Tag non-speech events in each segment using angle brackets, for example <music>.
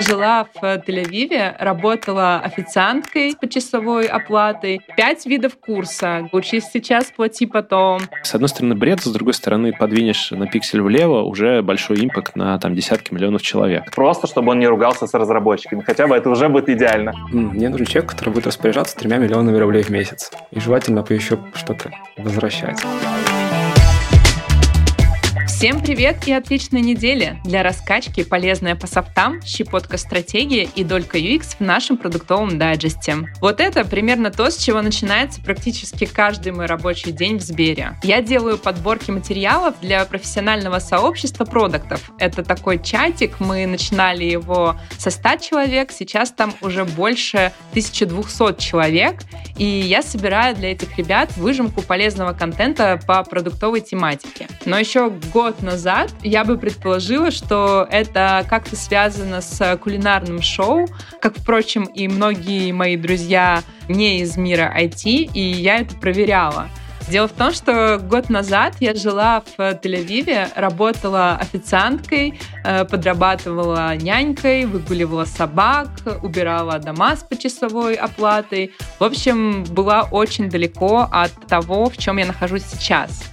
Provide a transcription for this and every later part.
Жила в Тель-Авиве, работала официанткой с почасовой оплатой. Пять видов курса. Учись сейчас, плати потом. С одной стороны бред, с другой стороны подвинешь на пиксель влево, уже большой импакт на там десятки миллионов человек. Просто, чтобы он не ругался с разработчиками. Хотя бы это уже будет идеально. Мне нужен человек, который будет распоряжаться тремя миллионами рублей в месяц. И желательно бы еще что-то возвращать. Всем привет и отличной недели! Для раскачки полезная по софтам, щепотка стратегии и долька UX в нашем продуктовом дайджесте. Вот это примерно то, с чего начинается практически каждый мой рабочий день в Сбере. Я делаю подборки материалов для профессионального сообщества продуктов. Это такой чатик, мы начинали его со 100 человек, сейчас там уже больше 1200 человек, и я собираю для этих ребят выжимку полезного контента по продуктовой тематике. Но еще год год назад я бы предположила, что это как-то связано с кулинарным шоу, как, впрочем, и многие мои друзья не из мира IT, и я это проверяла. Дело в том, что год назад я жила в Тель-Авиве, работала официанткой, э, подрабатывала нянькой, выгуливала собак, убирала дома с почасовой оплатой. В общем, была очень далеко от того, в чем я нахожусь сейчас.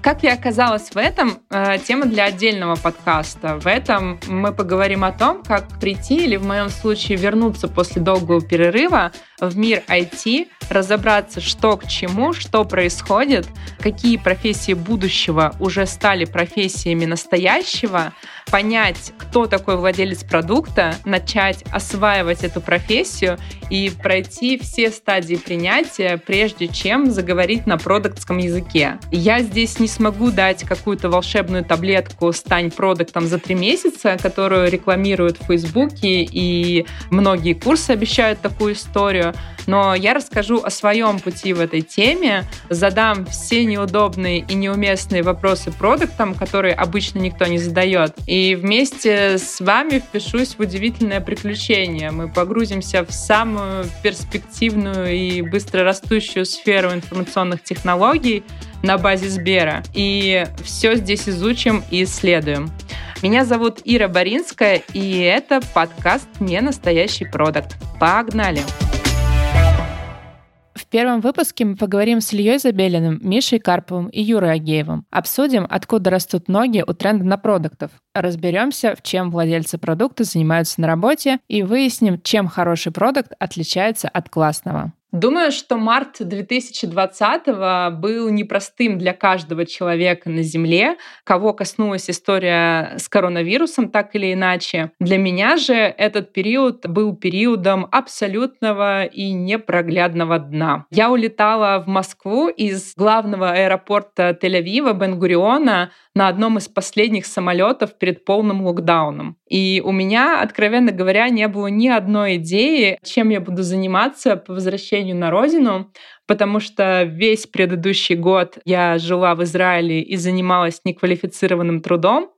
Как я оказалась в этом? Э, тема для отдельного подкаста. В этом мы поговорим о том, как прийти или в моем случае вернуться после долгого перерыва в мир IT, разобраться, что к чему, что происходит, какие профессии будущего уже стали профессиями настоящего, понять, кто такой владелец продукта, начать осваивать эту профессию и пройти все стадии принятия, прежде чем заговорить на продуктском языке. Я здесь не смогу дать какую-то волшебную таблетку «Стань продуктом за три месяца», которую рекламируют в Фейсбуке, и многие курсы обещают такую историю. Но я расскажу о своем пути в этой теме, задам все неудобные и неуместные вопросы продуктам, которые обычно никто не задает, и вместе с вами впишусь в удивительное приключение. Мы погрузимся в самую перспективную и быстро растущую сферу информационных технологий на базе Сбера. И все здесь изучим и исследуем. Меня зовут Ира Боринская, и это подкаст «Не настоящий продукт». Погнали! Погнали! Первом выпуске мы поговорим с Ильей Забелиным, Мишей Карповым и Юрой Агеевым. Обсудим, откуда растут ноги у тренда на продуктов. Разберемся, в чем владельцы продукта занимаются на работе и выясним, чем хороший продукт отличается от классного. Думаю, что март 2020 был непростым для каждого человека на Земле, кого коснулась история с коронавирусом так или иначе. Для меня же этот период был периодом абсолютного и непроглядного дна. Я улетала в Москву из главного аэропорта Тель-Авива, Бен-Гуриона, на одном из последних самолетов перед полным локдауном. И у меня, откровенно говоря, не было ни одной идеи, чем я буду заниматься по возвращению на родину, потому что весь предыдущий год я жила в Израиле и занималась неквалифицированным трудом.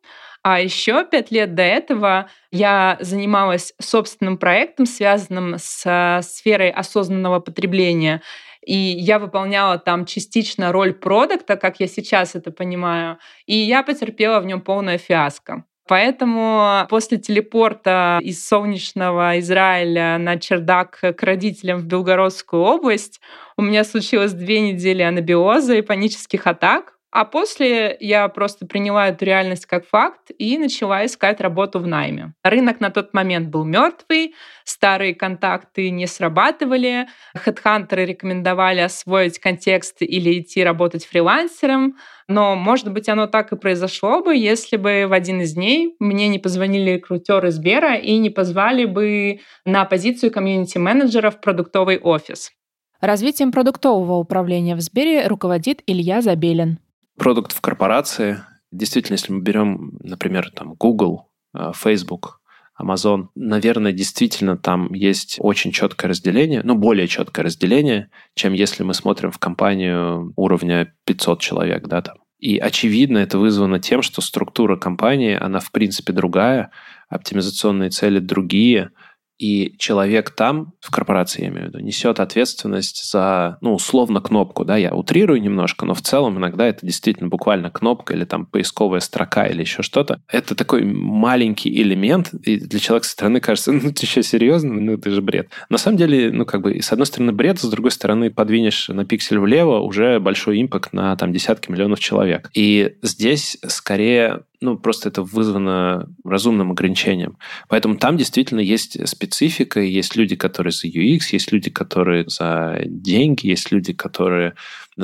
А еще пять лет до этого я занималась собственным проектом, связанным с сферой осознанного потребления. И я выполняла там частично роль продукта, как я сейчас это понимаю, и я потерпела в нем полное фиаско. Поэтому после телепорта из солнечного Израиля на чердак к родителям в Белгородскую область у меня случилось две недели анабиоза и панических атак. А после я просто приняла эту реальность как факт и начала искать работу в найме. Рынок на тот момент был мертвый, старые контакты не срабатывали, хедхантеры рекомендовали освоить контекст или идти работать фрилансером, но, может быть, оно так и произошло бы, если бы в один из дней мне не позвонили рекрутеры Сбера и не позвали бы на позицию комьюнити-менеджера в продуктовый офис. Развитием продуктового управления в Сбере руководит Илья Забелин продукт в корпорации. Действительно, если мы берем, например, там Google, э, Facebook, Amazon, наверное, действительно там есть очень четкое разделение, ну, более четкое разделение, чем если мы смотрим в компанию уровня 500 человек, да, там. И очевидно, это вызвано тем, что структура компании, она в принципе другая, оптимизационные цели другие, И человек там, в корпорации, я имею в виду, несет ответственность за, ну, условно, кнопку, да, я утрирую немножко, но в целом иногда это действительно буквально кнопка или там поисковая строка или еще что-то. Это такой маленький элемент, и для человека со стороны кажется, <laughs> ну, ты что, серьезно? Ну, это же бред. На самом деле, ну, как бы, с одной стороны, бред, с другой стороны, подвинешь на пиксель влево, уже большой импакт на там десятки миллионов человек. И здесь скорее ну, просто это вызвано разумным ограничением. Поэтому там действительно есть специфика, есть люди, которые за UX, есть люди, которые за деньги, есть люди, которые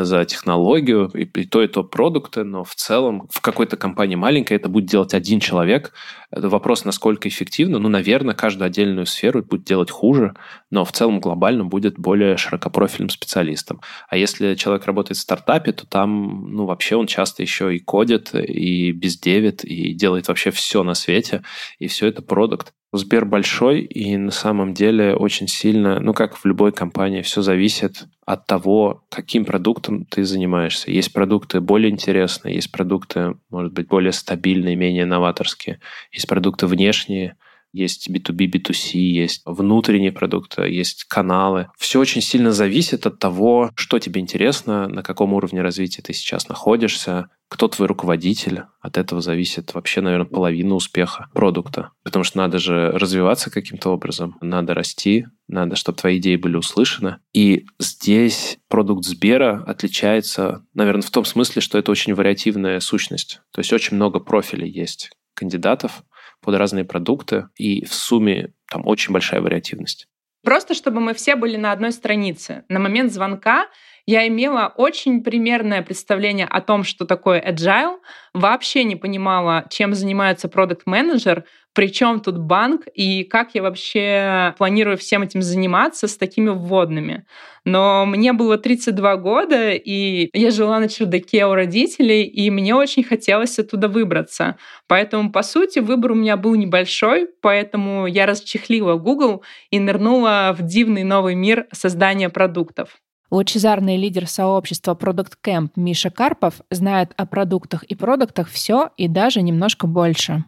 за технологию, и, и то, и то продукты, но в целом в какой-то компании маленькой это будет делать один человек. Это вопрос, насколько эффективно. Ну, наверное, каждую отдельную сферу будет делать хуже, но в целом глобально будет более широкопрофильным специалистом. А если человек работает в стартапе, то там, ну, вообще он часто еще и кодит, и бездевит, и делает вообще все на свете, и все это продукт. Сбер большой, и на самом деле очень сильно, ну, как в любой компании, все зависит от того, каким продуктом ты занимаешься. Есть продукты более интересные, есть продукты, может быть, более стабильные, менее новаторские, есть продукты внешние, есть B2B, B2C, есть внутренние продукты, есть каналы. Все очень сильно зависит от того, что тебе интересно, на каком уровне развития ты сейчас находишься, кто твой руководитель. От этого зависит вообще, наверное, половина успеха продукта. Потому что надо же развиваться каким-то образом, надо расти, надо, чтобы твои идеи были услышаны. И здесь продукт Сбера отличается, наверное, в том смысле, что это очень вариативная сущность. То есть очень много профилей есть кандидатов, под разные продукты, и в сумме там очень большая вариативность. Просто чтобы мы все были на одной странице. На момент звонка я имела очень примерное представление о том, что такое agile, вообще не понимала, чем занимается продукт менеджер причем тут банк и как я вообще планирую всем этим заниматься с такими вводными. Но мне было 32 года, и я жила на чердаке у родителей, и мне очень хотелось оттуда выбраться. Поэтому, по сути, выбор у меня был небольшой, поэтому я расчехлила Google и нырнула в дивный новый мир создания продуктов. Лучезарный лидер сообщества Product Camp Миша Карпов знает о продуктах и продуктах все и даже немножко больше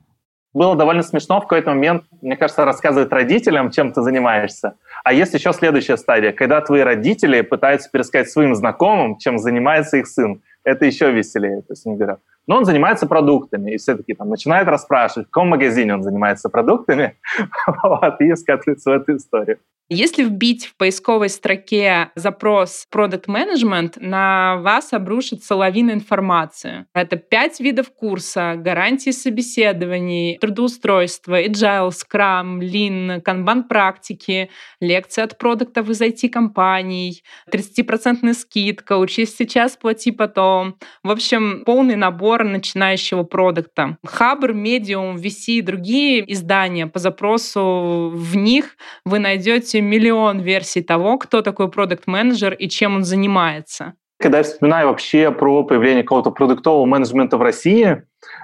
было довольно смешно в какой-то момент, мне кажется, рассказывать родителям, чем ты занимаешься. А есть еще следующая стадия, когда твои родители пытаются пересказать своим знакомым, чем занимается их сын. Это еще веселее. То есть они говорят, ну, он занимается продуктами. И все таки там начинают расспрашивать, в каком магазине он занимается продуктами, <laughs> вот, и скатываются в эту историю. Если вбить в поисковой строке запрос Product Management, на вас обрушится лавина информации. Это пять видов курса, гарантии собеседований, трудоустройства, agile, Scrum, Lean, Kanban практики, лекции от продуктов из IT-компаний, 30% скидка, учись сейчас, плати потом. В общем, полный набор начинающего продукта. Хабр, Medium, VC и другие издания по запросу в них вы найдете слушаете миллион версий того, кто такой продукт-менеджер и чем он занимается. Когда я вспоминаю вообще про появление какого-то продуктового менеджмента в России,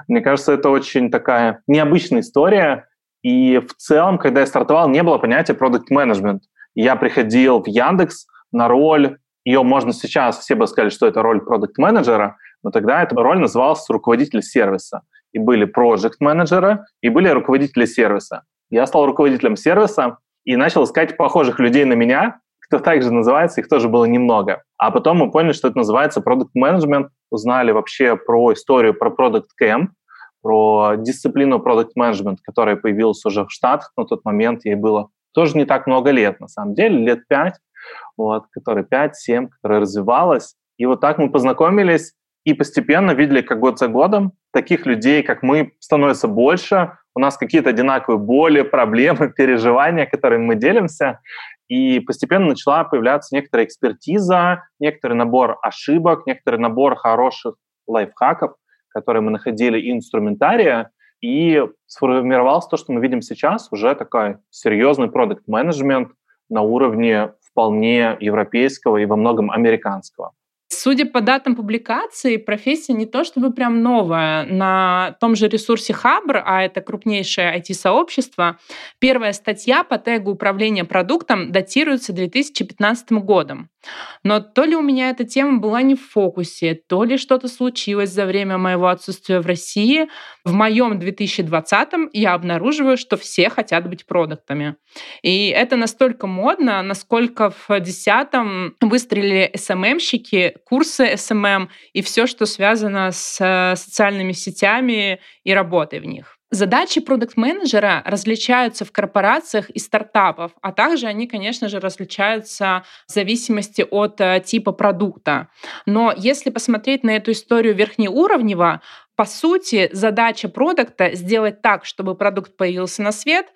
мне кажется, это очень такая необычная история. И в целом, когда я стартовал, не было понятия продукт-менеджмент. Я приходил в Яндекс на роль, ее можно сейчас, все бы сказали, что это роль продукт-менеджера, но тогда эта роль называлась руководитель сервиса. И были проект-менеджеры, и были руководители сервиса. Я стал руководителем сервиса, и начал искать похожих людей на меня, кто также называется, их тоже было немного. А потом мы поняли, что это называется Product Management, узнали вообще про историю про Product Camp, про дисциплину Product Management, которая появилась уже в Штатах на тот момент, ей было тоже не так много лет, на самом деле, лет пять, вот, которая пять-семь, которая развивалась. И вот так мы познакомились и постепенно видели, как год за годом таких людей, как мы, становится больше, у нас какие-то одинаковые боли, проблемы, <laughs> переживания, которыми мы делимся, и постепенно начала появляться некоторая экспертиза, некоторый набор ошибок, некоторый набор хороших лайфхаков, которые мы находили и инструментария, и сформировалось то, что мы видим сейчас, уже такой серьезный продукт-менеджмент на уровне вполне европейского и во многом американского. Судя по датам публикации, профессия не то чтобы прям новая. На том же ресурсе Хабр, а это крупнейшее IT-сообщество, первая статья по тегу управления продуктом датируется 2015 годом. Но то ли у меня эта тема была не в фокусе, то ли что-то случилось за время моего отсутствия в России. В моем 2020 я обнаруживаю, что все хотят быть продуктами. И это настолько модно, насколько в 2010 выстрелили SMM-щики, курсы SMM и все, что связано с э, социальными сетями и работой в них. Задачи продукт-менеджера различаются в корпорациях и стартапах, а также они, конечно же, различаются в зависимости от э, типа продукта. Но если посмотреть на эту историю верхнеуровнево, по сути, задача продукта сделать так, чтобы продукт появился на свет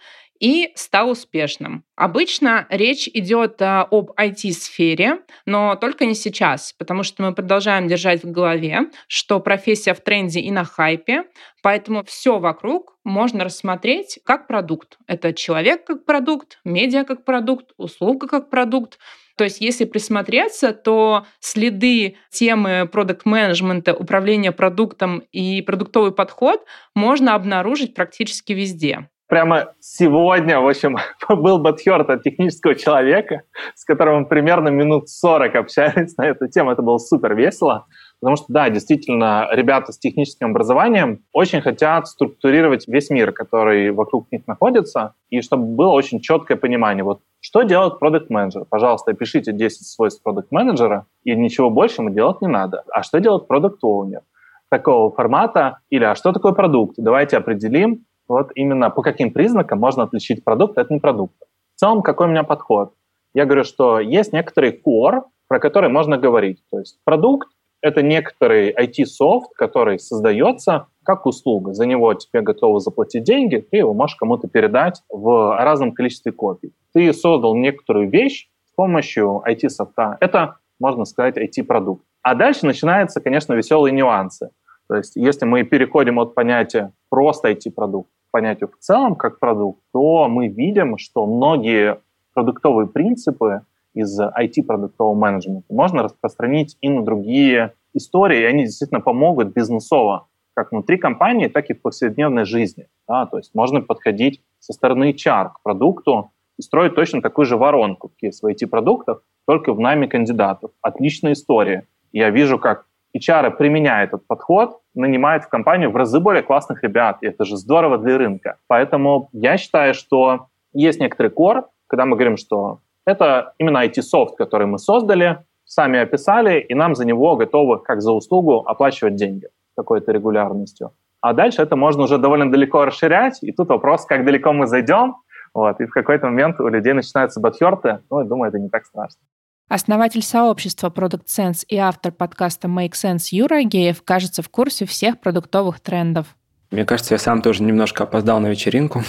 и стал успешным. Обычно речь идет а, об IT-сфере, но только не сейчас, потому что мы продолжаем держать в голове, что профессия в тренде и на хайпе, поэтому все вокруг можно рассмотреть как продукт. Это человек как продукт, медиа как продукт, услуга как продукт. То есть, если присмотреться, то следы темы продукт-менеджмента, управления продуктом и продуктовый подход можно обнаружить практически везде прямо сегодня, в общем, <laughs> был Батхерт от технического человека, с которым примерно минут 40 общались на эту тему. Это было супер весело. Потому что, да, действительно, ребята с техническим образованием очень хотят структурировать весь мир, который вокруг них находится, и чтобы было очень четкое понимание, вот что делает продукт менеджер Пожалуйста, пишите 10 свойств продукт менеджера и ничего больше ему делать не надо. А что делает продукт оунер Такого формата, или а что такое продукт? Давайте определим, вот именно по каким признакам можно отличить продукт от непродукта. В целом, какой у меня подход? Я говорю, что есть некоторый core, про который можно говорить. То есть продукт — это некоторый IT-софт, который создается как услуга. За него тебе готовы заплатить деньги, ты его можешь кому-то передать в разном количестве копий. Ты создал некоторую вещь с помощью IT-софта. Это, можно сказать, IT-продукт. А дальше начинаются, конечно, веселые нюансы. То есть если мы переходим от понятия просто IT-продукт понятию в целом как продукт, то мы видим, что многие продуктовые принципы из IT-продуктового менеджмента можно распространить и на другие истории, и они действительно помогут бизнесово, как внутри компании, так и в повседневной жизни. Да? То есть можно подходить со стороны HR к продукту и строить точно такую же воронку, как есть в IT-продуктах, только в найме кандидатов. Отличная история. Я вижу, как HR применяют этот подход, нанимают в компанию в разы более классных ребят, и это же здорово для рынка. Поэтому я считаю, что есть некоторый кор, когда мы говорим, что это именно IT-софт, который мы создали, сами описали, и нам за него готовы, как за услугу, оплачивать деньги какой-то регулярностью. А дальше это можно уже довольно далеко расширять, и тут вопрос, как далеко мы зайдем, вот, и в какой-то момент у людей начинаются бадхерты, ну, я думаю, это не так страшно. Основатель сообщества Product Sense и автор подкаста Make Sense Юра Агеев, кажется, в курсе всех продуктовых трендов. Мне кажется, я сам тоже немножко опоздал на вечеринку.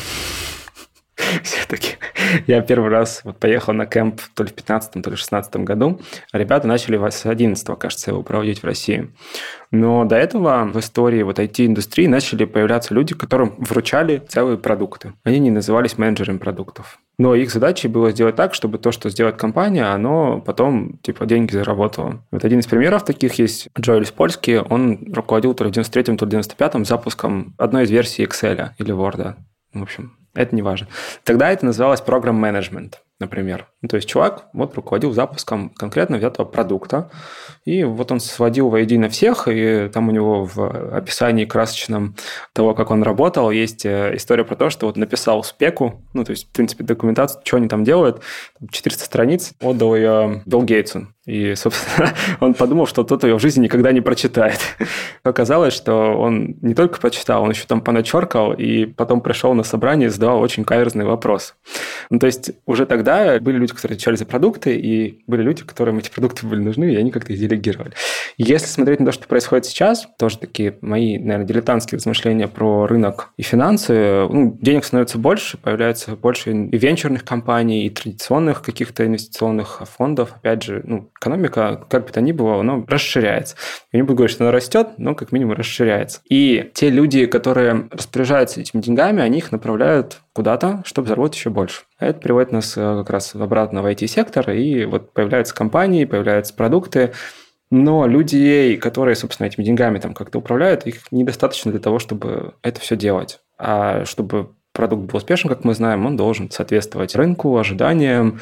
<laughs> Все-таки я первый раз вот поехал на кемп то ли в 15 то ли в 16 году. Ребята начали с 11 кажется, его проводить в России. Но до этого в истории вот IT-индустрии начали появляться люди, которым вручали целые продукты. Они не назывались менеджерами продуктов. Но их задачей было сделать так, чтобы то, что сделает компания, оно потом типа деньги заработало. Вот один из примеров таких есть Джоэль Польский. Он руководил то ли в 93-м, то ли в 95-м запуском одной из версий Excel или Word. В общем, это не важно. Тогда это называлось программ-менеджмент например. Ну, то есть чувак вот руководил запуском конкретно взятого продукта, и вот он сводил воедино всех, и там у него в описании красочном того, как он работал, есть э, история про то, что вот написал спеку, ну, то есть, в принципе, документацию, что они там делают, 400 страниц, отдал ее Билл Гейтсу. И, собственно, <laughs> он подумал, что тот ее в жизни никогда не прочитает. <laughs> Оказалось, что он не только прочитал, он еще там поначеркал, и потом пришел на собрание и задавал очень каверзный вопрос. Ну, то есть, уже тогда тогда были люди, которые отвечали за продукты, и были люди, которым эти продукты были нужны, и они как-то их делегировали. Если смотреть на то, что происходит сейчас, тоже такие мои, наверное, дилетантские размышления про рынок и финансы, ну, денег становится больше, появляется больше и венчурных компаний, и традиционных каких-то инвестиционных фондов. Опять же, ну, экономика, как бы то ни было, она расширяется. Я не буду говорить, что она растет, но как минимум расширяется. И те люди, которые распоряжаются этими деньгами, они их направляют куда-то, чтобы заработать еще больше. Это приводит нас э, как раз обратно в IT-сектор, и вот появляются компании, появляются продукты, но людей, которые, собственно, этими деньгами там как-то управляют, их недостаточно для того, чтобы это все делать. А чтобы продукт был успешен, как мы знаем, он должен соответствовать рынку, ожиданиям,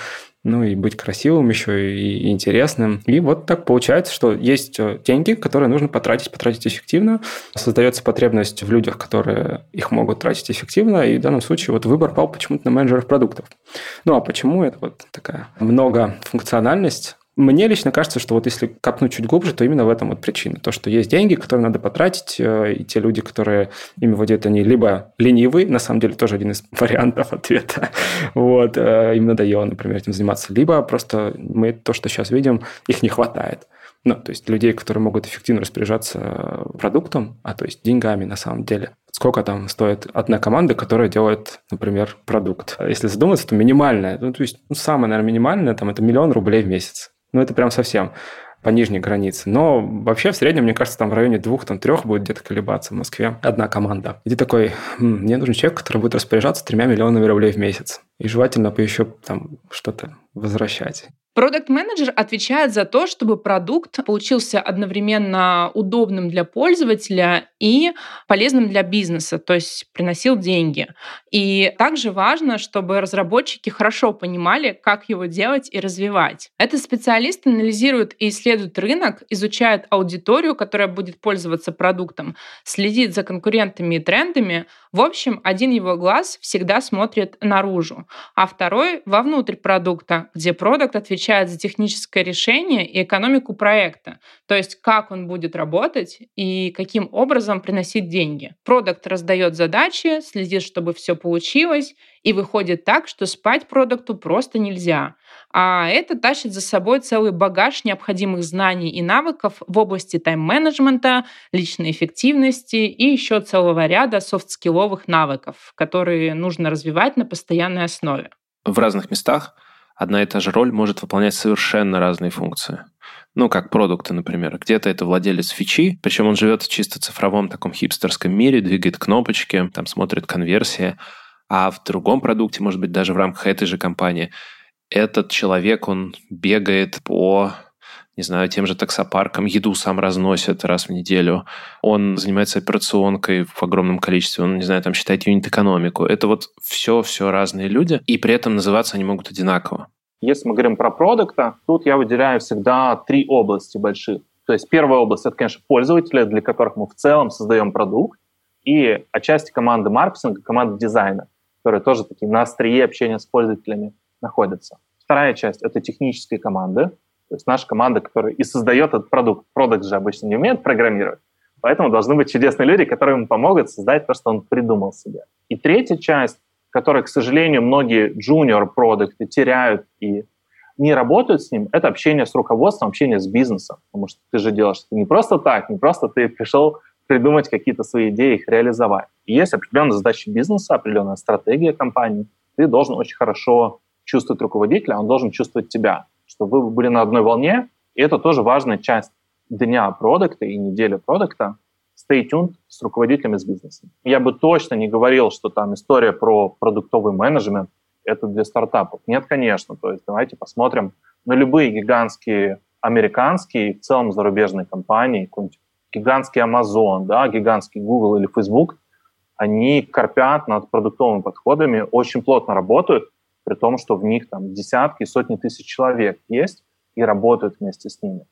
ну и быть красивым еще и интересным. И вот так получается, что есть э, деньги, которые нужно потратить, потратить эффективно. Создается потребность в людях, которые их могут тратить эффективно, и в данном случае вот выбор пал почему-то на менеджеров продуктов. Ну а почему? Это вот такая многофункциональность, мне лично кажется, что вот если копнуть чуть глубже, то именно в этом вот причина. То, что есть деньги, которые надо потратить, э, и те люди, которые ими владеют, они либо ленивые, на самом деле тоже один из <laughs> вариантов ответа, вот, э, им надоело, например, этим заниматься, либо просто мы то, что сейчас видим, их не хватает. Ну, то есть людей, которые могут эффективно распоряжаться продуктом, а то есть деньгами на самом деле. Сколько там стоит одна команда, которая делает, например, продукт? Если задуматься, то минимальная, ну, то есть ну, самая, наверное, минимальная, там, это миллион рублей в месяц. Ну, это прям совсем по нижней границе. Но вообще в среднем, мне кажется, там в районе двух-трех будет где-то колебаться в Москве одна команда. И ты такой, М, мне нужен человек, который будет распоряжаться тремя миллионами рублей в месяц. И желательно бы еще там что-то возвращать. Продукт-менеджер отвечает за то, чтобы продукт получился одновременно удобным для пользователя и полезным для бизнеса, то есть приносил деньги. И также важно, чтобы разработчики хорошо понимали, как его делать и развивать. Этот специалист анализирует и исследует рынок, изучает аудиторию, которая будет пользоваться продуктом, следит за конкурентами и трендами. В общем, один его глаз всегда смотрит наружу, а второй вовнутрь продукта, где продукт отвечает отвечает за техническое решение и экономику проекта, то есть как он будет работать и каким образом приносить деньги. Продукт раздает задачи, следит, чтобы все получилось, и выходит так, что спать продукту просто нельзя. А это тащит за собой целый багаж необходимых знаний и навыков в области тайм-менеджмента, личной эффективности и еще целого ряда софт-скилловых навыков, которые нужно развивать на постоянной основе. В разных местах одна и та же роль может выполнять совершенно разные функции. Ну, как продукты, например. Где-то это владелец фичи, причем он живет в чисто цифровом таком хипстерском мире, двигает кнопочки, там смотрит конверсия. А в другом продукте, может быть, даже в рамках этой же компании, этот человек, он бегает по не знаю, тем же таксопарком, еду сам разносит раз в неделю, он занимается операционкой в огромном количестве, он, не знаю, там считает юнит-экономику. Это вот все-все разные люди, и при этом называться они могут одинаково. Если мы говорим про продукта, тут я выделяю всегда три области больших. То есть первая область — это, конечно, пользователи, для которых мы в целом создаем продукт, и отчасти команды маркетинга, команды дизайна, которые тоже такие на острие общения с пользователями находятся. Вторая часть — это технические команды, то есть наша команда, которая и создает этот продукт. Продукт же обычно не умеет программировать. Поэтому должны быть чудесные люди, которые ему помогут создать то, что он придумал себе. И третья часть, которой, к сожалению, многие junior-продукты теряют и не работают с ним, это общение с руководством, общение с бизнесом. Потому что ты же делаешь это не просто так, не просто ты пришел придумать какие-то свои идеи, их реализовать. И есть определенная задача бизнеса, определенная стратегия компании. Ты должен очень хорошо чувствовать руководителя, он должен чувствовать тебя чтобы вы были на одной волне, и это тоже важная часть дня продукта и недели продукта. Stay tuned с руководителями с бизнесом. Я бы точно не говорил, что там история про продуктовый менеджмент – это для стартапов. Нет, конечно. То есть давайте посмотрим на любые гигантские американские и в целом зарубежные компании, какой-нибудь гигантский Amazon, да, гигантский Google или Facebook, они корпят над продуктовыми подходами, очень плотно работают, при том, что в них там десятки, сотни тысяч человек есть и работают вместе с ними.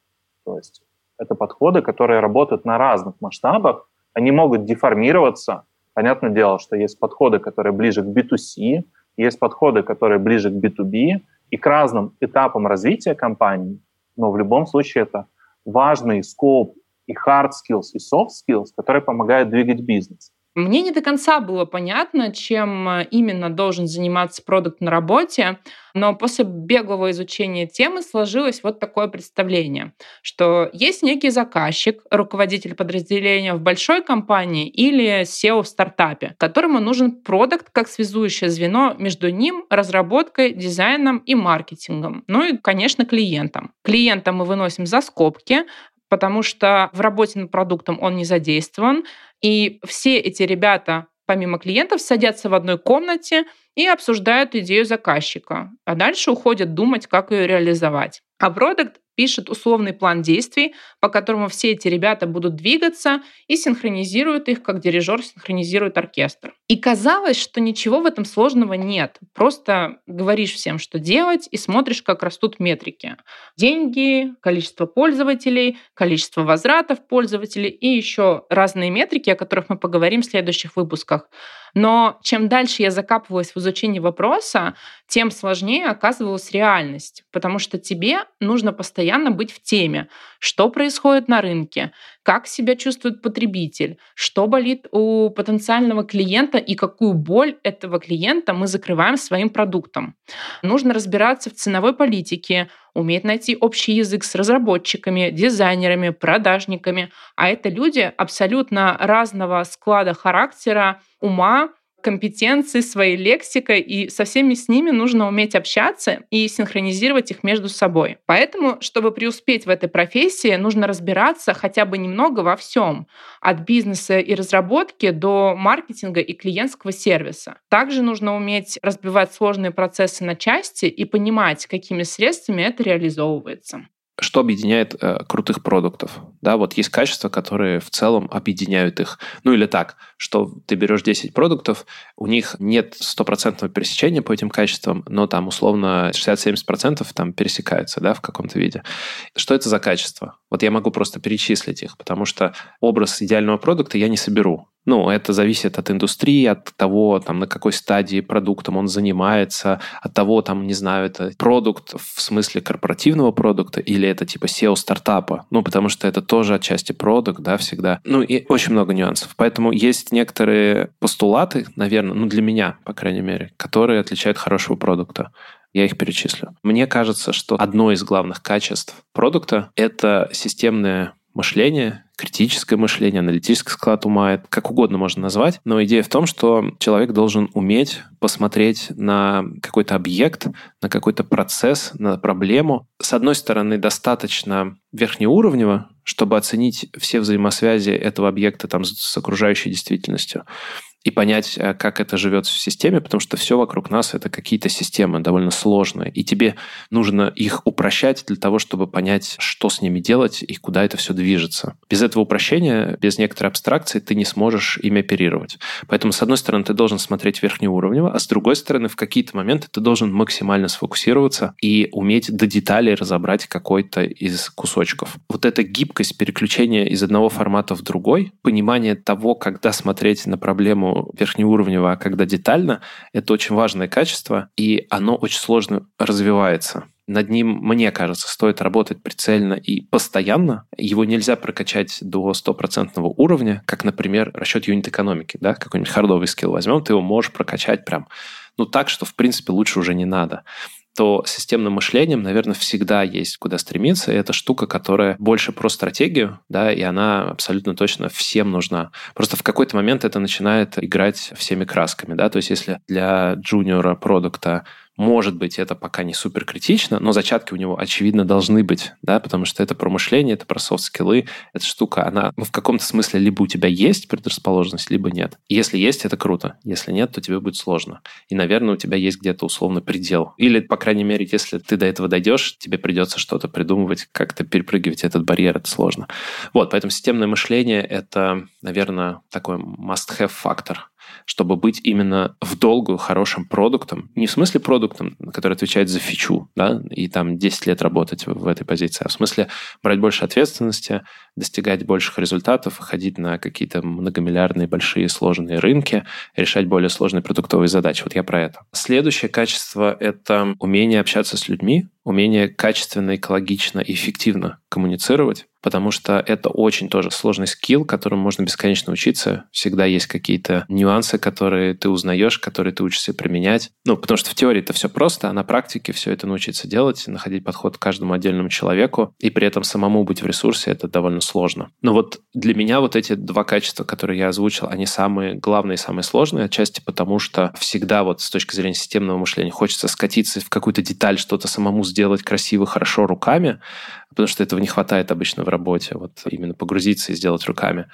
То есть это подходы, которые работают на разных масштабах, они могут деформироваться. Понятное дело, что есть подходы, которые ближе к B2C, есть подходы, которые ближе к B2B, и к разным этапам развития компании, но в любом случае это важный скоп и hard skills, и soft skills, которые помогают двигать бизнес. Мне не до конца было понятно, чем э, именно должен заниматься продукт на работе, но после беглого изучения темы сложилось вот такое представление, что есть некий заказчик, руководитель подразделения в большой компании или SEO в стартапе, которому нужен продукт как связующее звено между ним, разработкой, дизайном и маркетингом. Ну и, конечно, клиентом. Клиента мы выносим за скобки, потому что в работе над продуктом он не задействован. И все эти ребята, помимо клиентов, садятся в одной комнате и обсуждают идею заказчика, а дальше уходят думать, как ее реализовать. А продукт пишет условный план действий, по которому все эти ребята будут двигаться и синхронизируют их, как дирижер синхронизирует оркестр. И казалось, что ничего в этом сложного нет. Просто говоришь всем, что делать, и смотришь, как растут метрики. Деньги, количество пользователей, количество возвратов пользователей и еще разные метрики, о которых мы поговорим в следующих выпусках. Но чем дальше я закапывалась в изучение вопроса, тем сложнее оказывалась реальность, потому что тебе нужно постоянно быть в теме, что происходит на рынке, как себя чувствует потребитель, что болит у потенциального клиента и какую боль этого клиента мы закрываем своим продуктом. Нужно разбираться в ценовой политике, уметь найти общий язык с разработчиками, дизайнерами, продажниками. А это люди абсолютно разного склада характера, ума, компетенции, своей лексикой, и со всеми с ними нужно уметь общаться и синхронизировать их между собой. Поэтому, чтобы преуспеть в этой профессии, нужно разбираться хотя бы немного во всем, от бизнеса и разработки до маркетинга и клиентского сервиса. Также нужно уметь разбивать сложные процессы на части и понимать, какими средствами это реализовывается что объединяет э, крутых продуктов. Да, вот есть качества, которые в целом объединяют их. Ну или так, что ты берешь 10 продуктов, у них нет стопроцентного пересечения по этим качествам, но там условно 60-70% там пересекаются да, в каком-то виде. Что это за качества? Вот я могу просто перечислить их, потому что образ идеального продукта я не соберу. Ну, это зависит от индустрии, от того, там, на какой стадии продуктом он занимается, от того, там, не знаю, это продукт в смысле корпоративного продукта или это типа SEO стартапа. Ну, потому что это тоже отчасти продукт, да, всегда. Ну, и очень много нюансов. Поэтому есть некоторые постулаты, наверное, ну, для меня, по крайней мере, которые отличают хорошего продукта. Я их перечислю. Мне кажется, что одно из главных качеств продукта — это системное мышление, критическое мышление, аналитический склад ума, это как угодно можно назвать, но идея в том, что человек должен уметь посмотреть на какой-то объект, на какой-то процесс, на проблему. С одной стороны, достаточно верхнеуровнево, чтобы оценить все взаимосвязи этого объекта там, с окружающей действительностью и понять, э, как это живет в системе, потому что все вокруг нас это какие-то системы довольно сложные, и тебе нужно их упрощать для того, чтобы понять, что с ними делать и куда это все движется. Без этого упрощения, без некоторой абстракции ты не сможешь ими оперировать. Поэтому, с одной стороны, ты должен смотреть верхнеуровнево, а с другой стороны, в какие-то моменты ты должен максимально сфокусироваться и уметь до деталей разобрать какой-то из кусочков. Вот эта гибкость переключения из одного формата в другой, понимание того, когда смотреть на проблему верхнеуровнево, а когда детально, это очень важное качество, и оно очень сложно развивается. Над ним, мне кажется, стоит работать прицельно и постоянно. Его нельзя прокачать до стопроцентного уровня, как, например, расчет юнит-экономики. Да? Какой-нибудь хардовый скилл возьмем, ты его можешь прокачать прям ну так, что, в принципе, лучше уже не надо то системным мышлением, наверное, всегда есть куда стремиться. И это штука, которая больше про стратегию, да, и она абсолютно точно всем нужна. Просто в какой-то момент это начинает играть всеми красками, да, то есть если для джуниора продукта может быть, это пока не супер критично, но зачатки у него, очевидно, должны быть, да, потому что это про мышление, это про софт-скиллы, эта штука, она ну, в каком-то смысле либо у тебя есть предрасположенность, либо нет. если есть, это круто. Если нет, то тебе будет сложно. И, наверное, у тебя есть где-то условно предел. Или, по крайней мере, если ты до этого дойдешь, тебе придется что-то придумывать, как-то перепрыгивать этот барьер, это сложно. Вот, поэтому системное мышление — это, наверное, такой must-have фактор чтобы быть именно в долгую хорошим продуктом. Не в смысле продуктом, который отвечает за фичу, да, и там 10 лет работать в этой позиции, а в смысле брать больше ответственности, достигать больших результатов, ходить на какие-то многомиллиардные, большие, сложные рынки, решать более сложные продуктовые задачи. Вот я про это. Следующее качество — это умение общаться с людьми, умение качественно, экологично и эффективно коммуницировать, потому что это очень тоже сложный скилл, которым можно бесконечно учиться. Всегда есть какие-то нюансы, которые ты узнаешь, которые ты учишься применять. Ну, потому что в теории это все просто, а на практике все это научиться делать, находить подход к каждому отдельному человеку, и при этом самому быть в ресурсе, это довольно сложно. Но вот для меня вот эти два качества, которые я озвучил, они самые главные самые сложные, отчасти потому, что всегда вот с точки зрения системного мышления хочется скатиться в какую-то деталь, что-то самому сделать красиво, хорошо руками, потому что этого не хватает обычно в работе, вот именно погрузиться и сделать руками.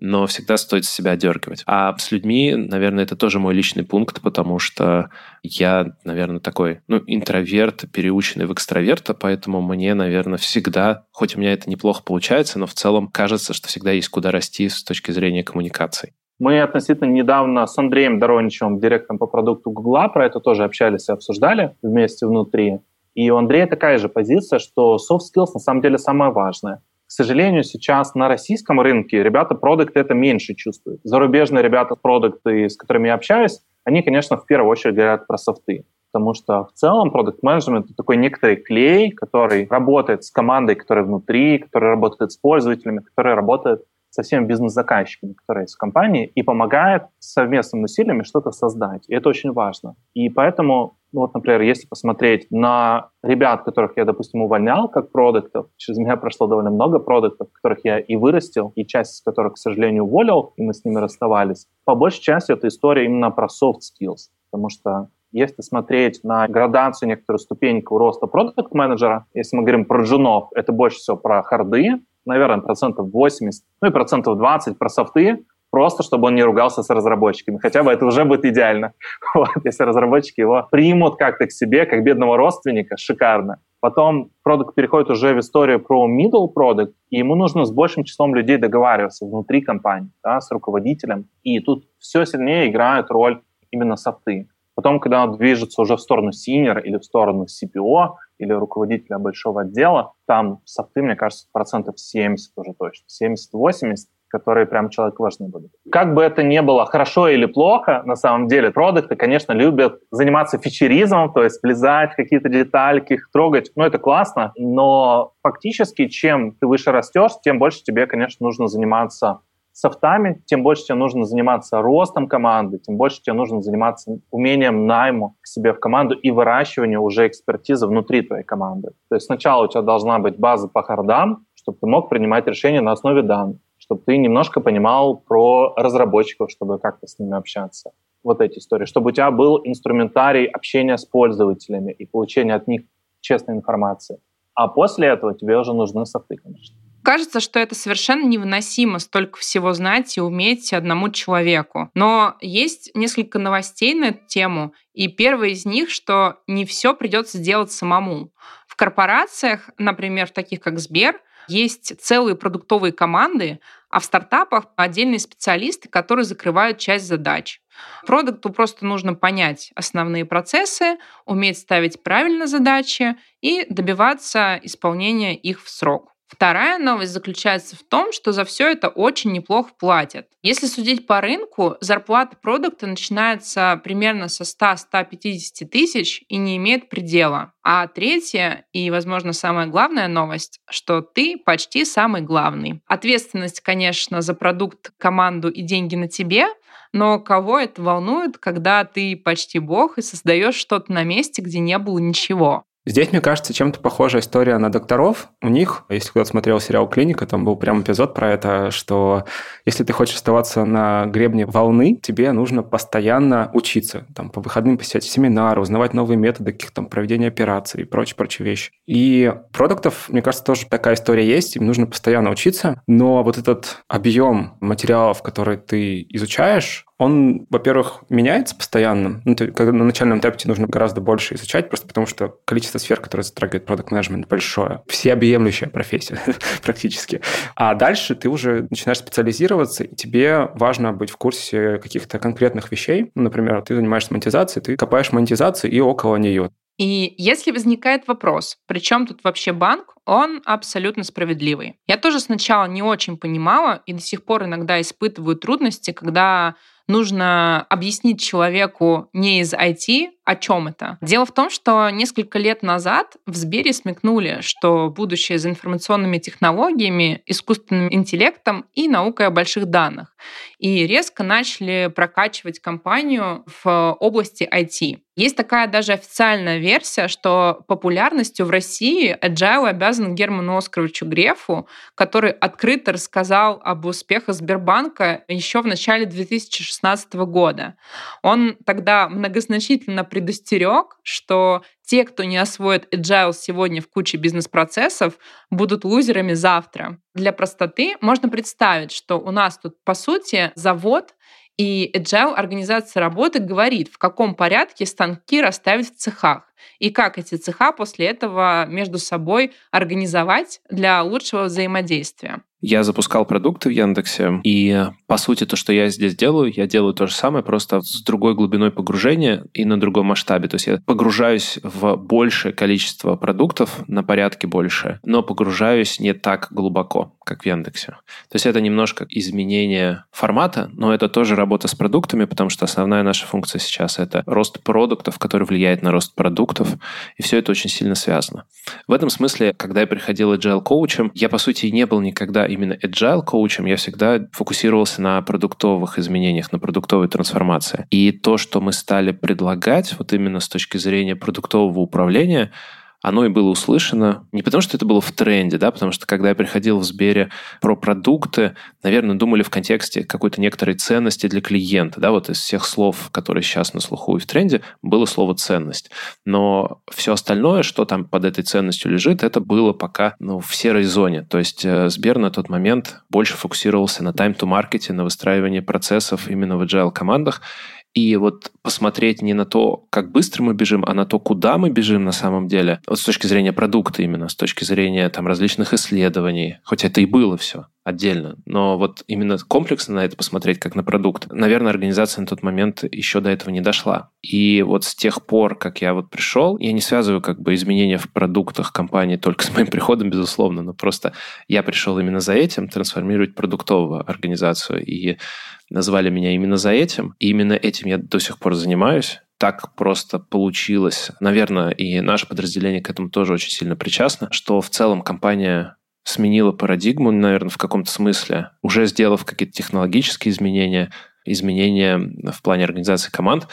Но всегда стоит себя одергивать. А с людьми, наверное, это тоже мой личный пункт, потому что я, наверное, такой, ну, интроверт, переученный в экстраверта, поэтому мне, наверное, всегда, хоть у меня это неплохо получается, но в целом кажется, что всегда есть куда расти с точки зрения коммуникаций. Мы относительно недавно с Андреем Дороничевым, директором по продукту Гугла, про это тоже общались и обсуждали вместе внутри. И у Андрея такая же позиция, что soft skills на самом деле самое важное. К сожалению, сейчас на российском рынке ребята продукты это меньше чувствуют. Зарубежные ребята продукты, с которыми я общаюсь, они, конечно, в первую очередь говорят про софты. Потому что в целом продукт менеджмент это такой некоторый клей, который работает с командой, которая внутри, который работает с пользователями, который работает со всеми бизнес-заказчиками, которые есть в компании, и помогает совместными усилиями что-то создать. И это очень важно. И поэтому, ну вот, например, если посмотреть на ребят, которых я, допустим, увольнял как продуктов, через меня прошло довольно много продуктов, которых я и вырастил, и часть из которых, к сожалению, уволил, и мы с ними расставались. По большей части это история именно про soft skills, потому что если смотреть на градацию, некоторую ступеньку роста продукт-менеджера, если мы говорим про джунов, это больше всего про харды, наверное, процентов 80, ну и процентов 20 про софты, просто чтобы он не ругался с разработчиками. Хотя бы это уже будет идеально. <laughs> Вот, если разработчики его примут как-то к себе, как бедного родственника, шикарно. Потом продукт переходит уже в историю про middle product, и ему нужно с большим числом людей договариваться внутри компании, да, с руководителем. И тут все сильнее играют роль именно софты. Потом, когда он движется уже в сторону senior или в сторону CPO, или руководителя большого отдела, там софты, мне кажется, процентов 70 уже точно, 70-80, которые прям человек важны будут. Как бы это ни было хорошо или плохо, на самом деле продукты, конечно, любят заниматься фичеризмом, то есть влезать в какие-то детальки, их трогать. Ну, это классно, но фактически, чем ты выше растешь, тем больше тебе, конечно, нужно заниматься софтами, тем больше тебе нужно заниматься ростом команды, тем больше тебе нужно заниматься умением найму к себе в команду и выращиванию уже экспертизы внутри твоей команды. То есть сначала у тебя должна быть база по хардам, чтобы ты мог принимать решения на основе данных, чтобы ты немножко понимал про разработчиков, чтобы как-то с ними общаться. Вот эти истории. Чтобы у тебя был инструментарий общения с пользователями и получения от них честной информации. А после этого тебе уже нужны софты, конечно. Кажется, что это совершенно невыносимо столько всего знать и уметь одному человеку. Но есть несколько новостей на эту тему, и первое из них, что не все придется делать самому. В корпорациях, например, таких как Сбер, есть целые продуктовые команды, а в стартапах отдельные специалисты, которые закрывают часть задач. Продукту просто нужно понять основные процессы, уметь ставить правильно задачи и добиваться исполнения их в срок. Вторая новость заключается в том, что за все это очень неплохо платят. Если судить по рынку, зарплата продукта начинается примерно со 100-150 тысяч и не имеет предела. А третья и, возможно, самая главная новость, что ты почти самый главный. Ответственность, конечно, за продукт, команду и деньги на тебе, но кого это волнует, когда ты почти бог и создаешь что-то на месте, где не было ничего? Здесь, мне кажется, чем-то похожая история на докторов. У них, если кто-то смотрел сериал «Клиника», там был прям эпизод про это, что если ты хочешь оставаться на гребне волны, тебе нужно постоянно учиться. Там, по выходным посещать семинары, узнавать новые методы каких там проведения операций и прочие-прочие вещи. И продуктов, мне кажется, тоже такая история есть, им нужно постоянно учиться, но вот этот объем материалов, которые ты изучаешь, он, во-первых, меняется постоянно. Ну, ты, когда на начальном этапе тебе нужно гораздо больше изучать, просто потому что количество сфер, которые затрагивает продукт менеджмент большое. Всеобъемлющая профессия <laughs> практически. А дальше ты уже начинаешь специализироваться, и тебе важно быть в курсе каких-то конкретных вещей. Ну, например, ты занимаешься монетизацией, ты копаешь монетизацию и около нее. И если возникает вопрос, при чем тут вообще банк, он абсолютно справедливый. Я тоже сначала не очень понимала и до сих пор иногда испытываю трудности, когда нужно объяснить человеку не из IT, о чем это. Дело в том, что несколько лет назад в Сбере смекнули, что будущее за информационными технологиями, искусственным интеллектом и наукой о больших данных. И резко начали прокачивать компанию в области IT. Есть такая даже официальная версия, что популярностью в России Agile обязан Герману Оскаровичу Грефу, который открыто рассказал об успехах Сбербанка еще в начале 2016 года. Он тогда многозначительно предостерег, что те, кто не освоит agile сегодня в куче бизнес-процессов, будут лузерами завтра. Для простоты можно представить, что у нас тут, по сути, завод и Agile организация работы говорит, в каком порядке станки расставить в цехах и как эти цеха после этого между собой организовать для лучшего взаимодействия. Я запускал продукты в Яндексе, и по сути то, что я здесь делаю, я делаю то же самое, просто с другой глубиной погружения и на другом масштабе. То есть я погружаюсь в большее количество продуктов, на порядке больше, но погружаюсь не так глубоко, как в Яндексе. То есть это немножко изменение формата, но это тоже работа с продуктами, потому что основная наша функция сейчас это рост продуктов, который влияет на рост продуктов, и все это очень сильно связано. В этом смысле, когда я приходил agile коучем, я по сути не был никогда именно agile коучем, я всегда фокусировался на продуктовых изменениях, на продуктовой трансформации. И то, что мы стали предлагать, вот именно с точки зрения продуктового управления, оно и было услышано не потому, что это было в тренде, да, потому что когда я приходил в Сбере про продукты, наверное, думали в контексте какой-то некоторой ценности для клиента, да, вот из всех слов, которые сейчас на слуху и в тренде, было слово ценность. Но все остальное, что там под этой ценностью лежит, это было пока ну, в серой зоне. То есть э, Сбер на тот момент больше фокусировался на time-to-маркете, на выстраивании процессов именно в agile командах, и вот посмотреть не на то, как быстро мы бежим, а на то, куда мы бежим на самом деле, вот с точки зрения продукта именно, с точки зрения там различных исследований, хоть это и было все отдельно, но вот именно комплексно на это посмотреть, как на продукт, наверное, организация на тот момент еще до этого не дошла. И вот с тех пор, как я вот пришел, я не связываю как бы изменения в продуктах компании только с моим <laughs> приходом, безусловно, но просто я пришел именно за этим, трансформировать продуктовую организацию. И назвали меня именно за этим. И именно этим я до сих пор занимаюсь. Так просто получилось. Наверное, и наше подразделение к этому тоже очень сильно причастно, что в целом компания сменила парадигму, наверное, в каком-то смысле, уже сделав какие-то технологические изменения, изменения в плане организации команд,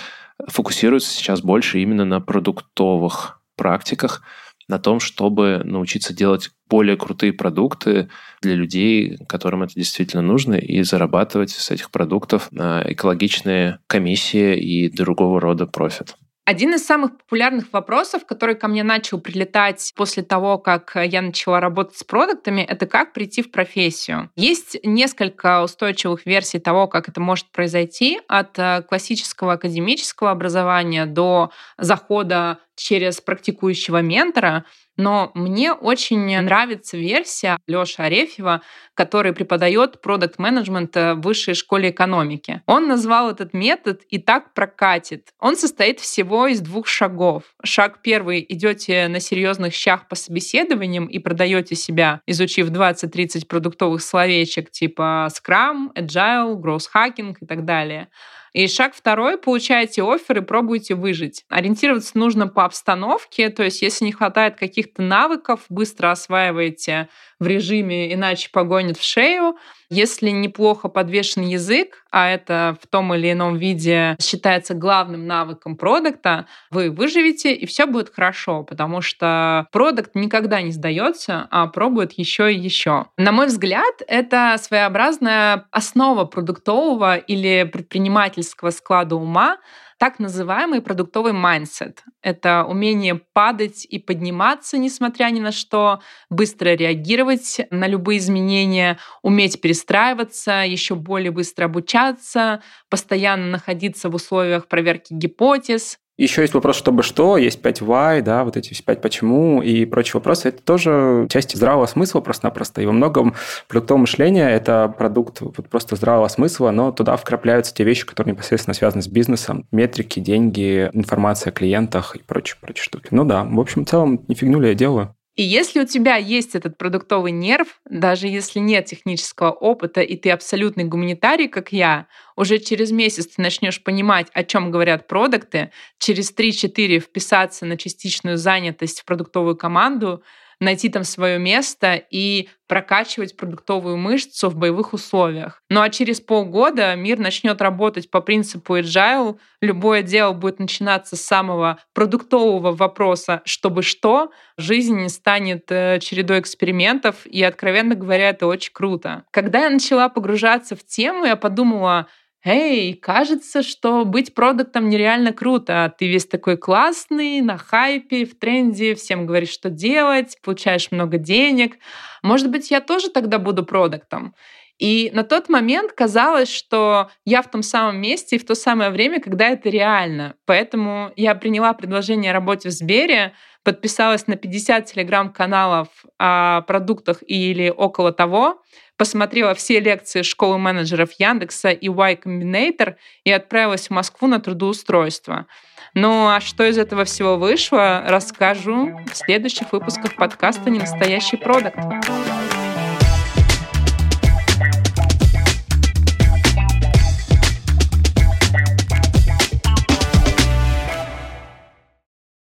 фокусируется сейчас больше именно на продуктовых практиках, на том, чтобы научиться делать более крутые продукты для людей, которым это действительно нужно, и зарабатывать с этих продуктов на экологичные комиссии и другого рода профит. Один из самых популярных вопросов, который ко мне начал прилетать после того, как я начала работать с продуктами, это как прийти в профессию. Есть несколько устойчивых версий того, как это может произойти, от э, классического академического образования до захода через практикующего ментора. Но мне очень нравится версия Лёши Арефьева, который преподает продукт менеджмент в высшей школе экономики. Он назвал этот метод «и так прокатит». Он состоит всего из двух шагов. Шаг первый — идете на серьезных щах по собеседованиям и продаете себя, изучив 20-30 продуктовых словечек типа Scrum, Agile, Growth Hacking и так далее. И шаг второй, получаете офер и пробуйте выжить. Ориентироваться нужно по обстановке, то есть если не хватает каких-то навыков, быстро осваиваете в режиме, иначе погонит в шею. Если неплохо подвешен язык, а это в том или ином виде считается главным навыком продукта, вы выживете, и все будет хорошо, потому что продукт никогда не сдается, а пробует еще и еще. На мой взгляд, это своеобразная основа продуктового или предпринимательского склада ума, так называемый продуктовый mindset. Это умение падать и подниматься, несмотря ни на что, быстро реагировать на любые изменения, уметь перестраиваться, еще более быстро обучаться, постоянно находиться в условиях проверки гипотез, еще есть вопрос, чтобы что, есть 5 why, да, вот эти 5 почему и прочие вопросы. Это тоже часть здравого смысла просто-напросто. И во многом продуктовое мышление – это продукт вот просто здравого смысла, но туда вкрапляются те вещи, которые непосредственно связаны с бизнесом. Метрики, деньги, информация о клиентах и прочие, прочие штуки. Ну да, в общем, в целом, не фигню ли я делаю. И если у тебя есть этот продуктовый нерв, даже если нет технического опыта, и ты абсолютный гуманитарий, как я, уже через месяц ты начнешь понимать, о чем говорят продукты, через 3-4 вписаться на частичную занятость в продуктовую команду, найти там свое место и прокачивать продуктовую мышцу в боевых условиях. Ну а через полгода мир начнет работать по принципу agile. Любое дело будет начинаться с самого продуктового вопроса, чтобы что, жизнь станет э, чередой экспериментов, и, откровенно говоря, это очень круто. Когда я начала погружаться в тему, я подумала, эй, кажется, что быть продуктом нереально круто. Ты весь такой классный, на хайпе, в тренде, всем говоришь, что делать, получаешь много денег. Может быть, я тоже тогда буду продуктом. И на тот момент казалось, что я в том самом месте и в то самое время, когда это реально. Поэтому я приняла предложение о работе в Сбере, подписалась на 50 телеграм-каналов о продуктах или около того, посмотрела все лекции школы менеджеров Яндекса и Y Combinator и отправилась в Москву на трудоустройство. Ну а что из этого всего вышло, расскажу в следующих выпусках подкаста «Ненастоящий продукт».